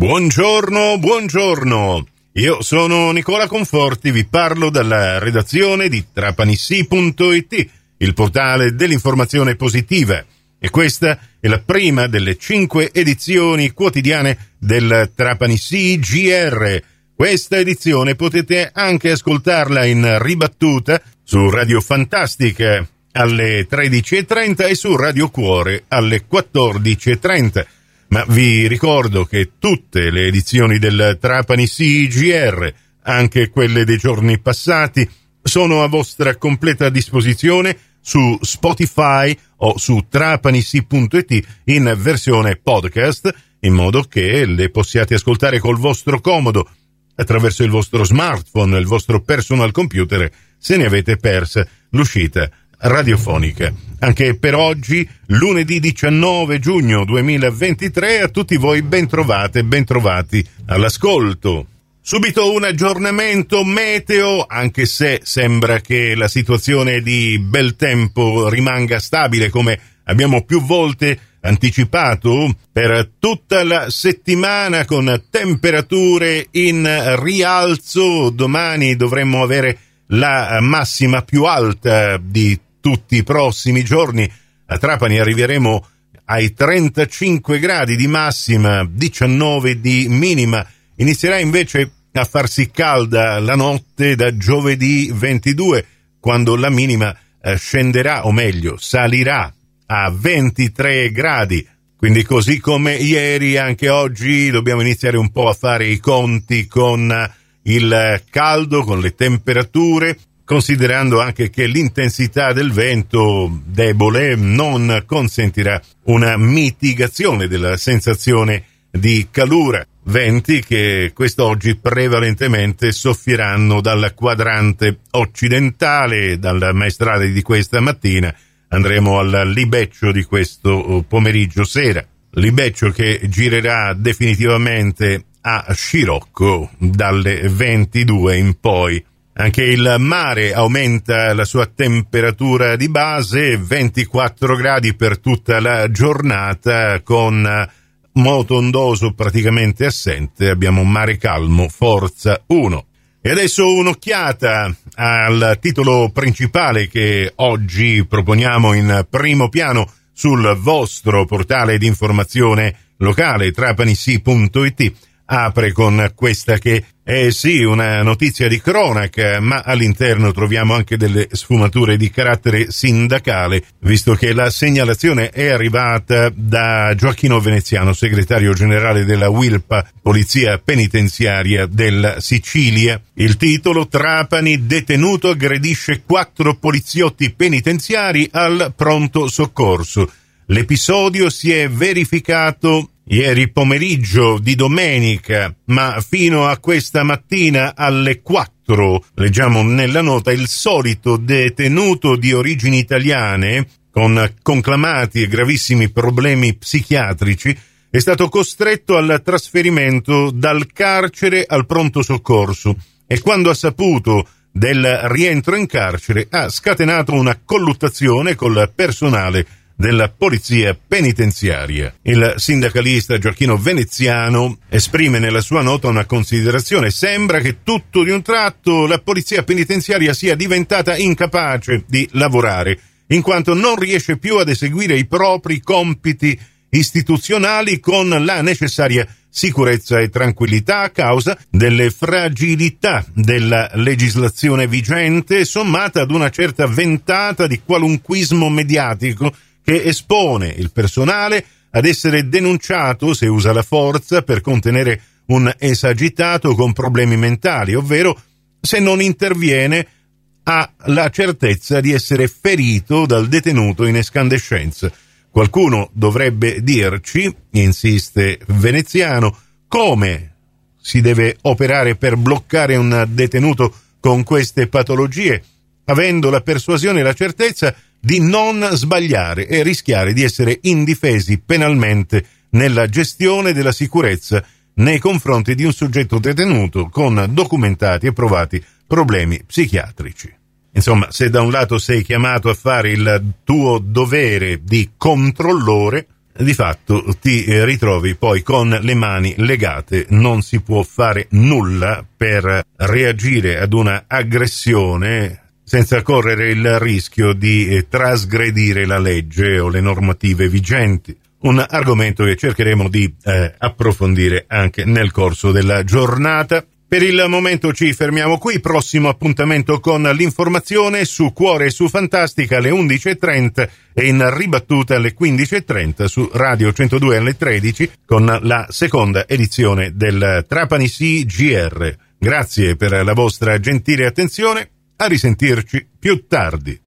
Buongiorno, buongiorno. Io sono Nicola Conforti, vi parlo dalla redazione di trapanissi.it, il portale dell'informazione positiva. E questa è la prima delle cinque edizioni quotidiane del Trapanissi GR. Questa edizione potete anche ascoltarla in ribattuta su Radio Fantastica alle 13.30 e su Radio Cuore alle 14.30 ma vi ricordo che tutte le edizioni del Trapani CGR, anche quelle dei giorni passati, sono a vostra completa disposizione su Spotify o su trapanisi.it in versione podcast, in modo che le possiate ascoltare col vostro comodo attraverso il vostro smartphone, il vostro personal computer, se ne avete persa l'uscita radiofonica. Anche per oggi, lunedì 19 giugno 2023, a tutti voi ben trovate, ben trovati all'ascolto. Subito un aggiornamento meteo, anche se sembra che la situazione di bel tempo rimanga stabile come abbiamo più volte anticipato per tutta la settimana con temperature in rialzo. Domani dovremmo avere la massima più alta di tutti i prossimi giorni. A Trapani arriveremo ai 35 gradi di massima, 19 di minima. Inizierà invece a farsi calda la notte da giovedì 22, quando la minima eh, scenderà, o meglio, salirà a 23 gradi. Quindi così come ieri, anche oggi dobbiamo iniziare un po' a fare i conti con il caldo, con le temperature considerando anche che l'intensità del vento debole non consentirà una mitigazione della sensazione di calura. Venti che quest'oggi prevalentemente soffieranno dal quadrante occidentale, dalla maestrale di questa mattina. Andremo al libeccio di questo pomeriggio sera. Libeccio che girerà definitivamente a scirocco dalle 22 in poi. Anche il mare aumenta la sua temperatura di base, 24 gradi per tutta la giornata con moto ondoso praticamente assente, abbiamo un mare calmo, forza 1. E adesso un'occhiata al titolo principale che oggi proponiamo in primo piano sul vostro portale di informazione locale trapanissi.it apre con questa che è sì una notizia di cronaca, ma all'interno troviamo anche delle sfumature di carattere sindacale, visto che la segnalazione è arrivata da Gioacchino Veneziano, segretario generale della WILPA, Polizia Penitenziaria della Sicilia. Il titolo Trapani detenuto aggredisce quattro poliziotti penitenziari al pronto soccorso. L'episodio si è verificato ieri pomeriggio di domenica, ma fino a questa mattina alle 4, leggiamo nella nota, il solito detenuto di origini italiane, con conclamati e gravissimi problemi psichiatrici, è stato costretto al trasferimento dal carcere al pronto soccorso e quando ha saputo del rientro in carcere ha scatenato una colluttazione col personale della Polizia Penitenziaria. Il sindacalista Gioacchino Veneziano esprime nella sua nota una considerazione. Sembra che tutto di un tratto la Polizia Penitenziaria sia diventata incapace di lavorare, in quanto non riesce più ad eseguire i propri compiti istituzionali con la necessaria sicurezza e tranquillità a causa delle fragilità della legislazione vigente sommata ad una certa ventata di qualunquismo mediatico che espone il personale ad essere denunciato se usa la forza per contenere un esagitato con problemi mentali, ovvero se non interviene ha la certezza di essere ferito dal detenuto in escandescenza. Qualcuno dovrebbe dirci, insiste Veneziano, come si deve operare per bloccare un detenuto con queste patologie, avendo la persuasione e la certezza di non sbagliare e rischiare di essere indifesi penalmente nella gestione della sicurezza nei confronti di un soggetto detenuto con documentati e provati problemi psichiatrici. Insomma, se da un lato sei chiamato a fare il tuo dovere di controllore, di fatto ti eh, ritrovi poi con le mani legate, non si può fare nulla per reagire ad una aggressione senza correre il rischio di eh, trasgredire la legge o le normative vigenti. Un argomento che cercheremo di eh, approfondire anche nel corso della giornata. Per il momento ci fermiamo qui, prossimo appuntamento con l'informazione su Cuore e su Fantastica alle 11.30 e in ribattuta alle 15.30 su Radio 102 alle 13 con la seconda edizione del Trapani CGR. Grazie per la vostra gentile attenzione, a risentirci più tardi.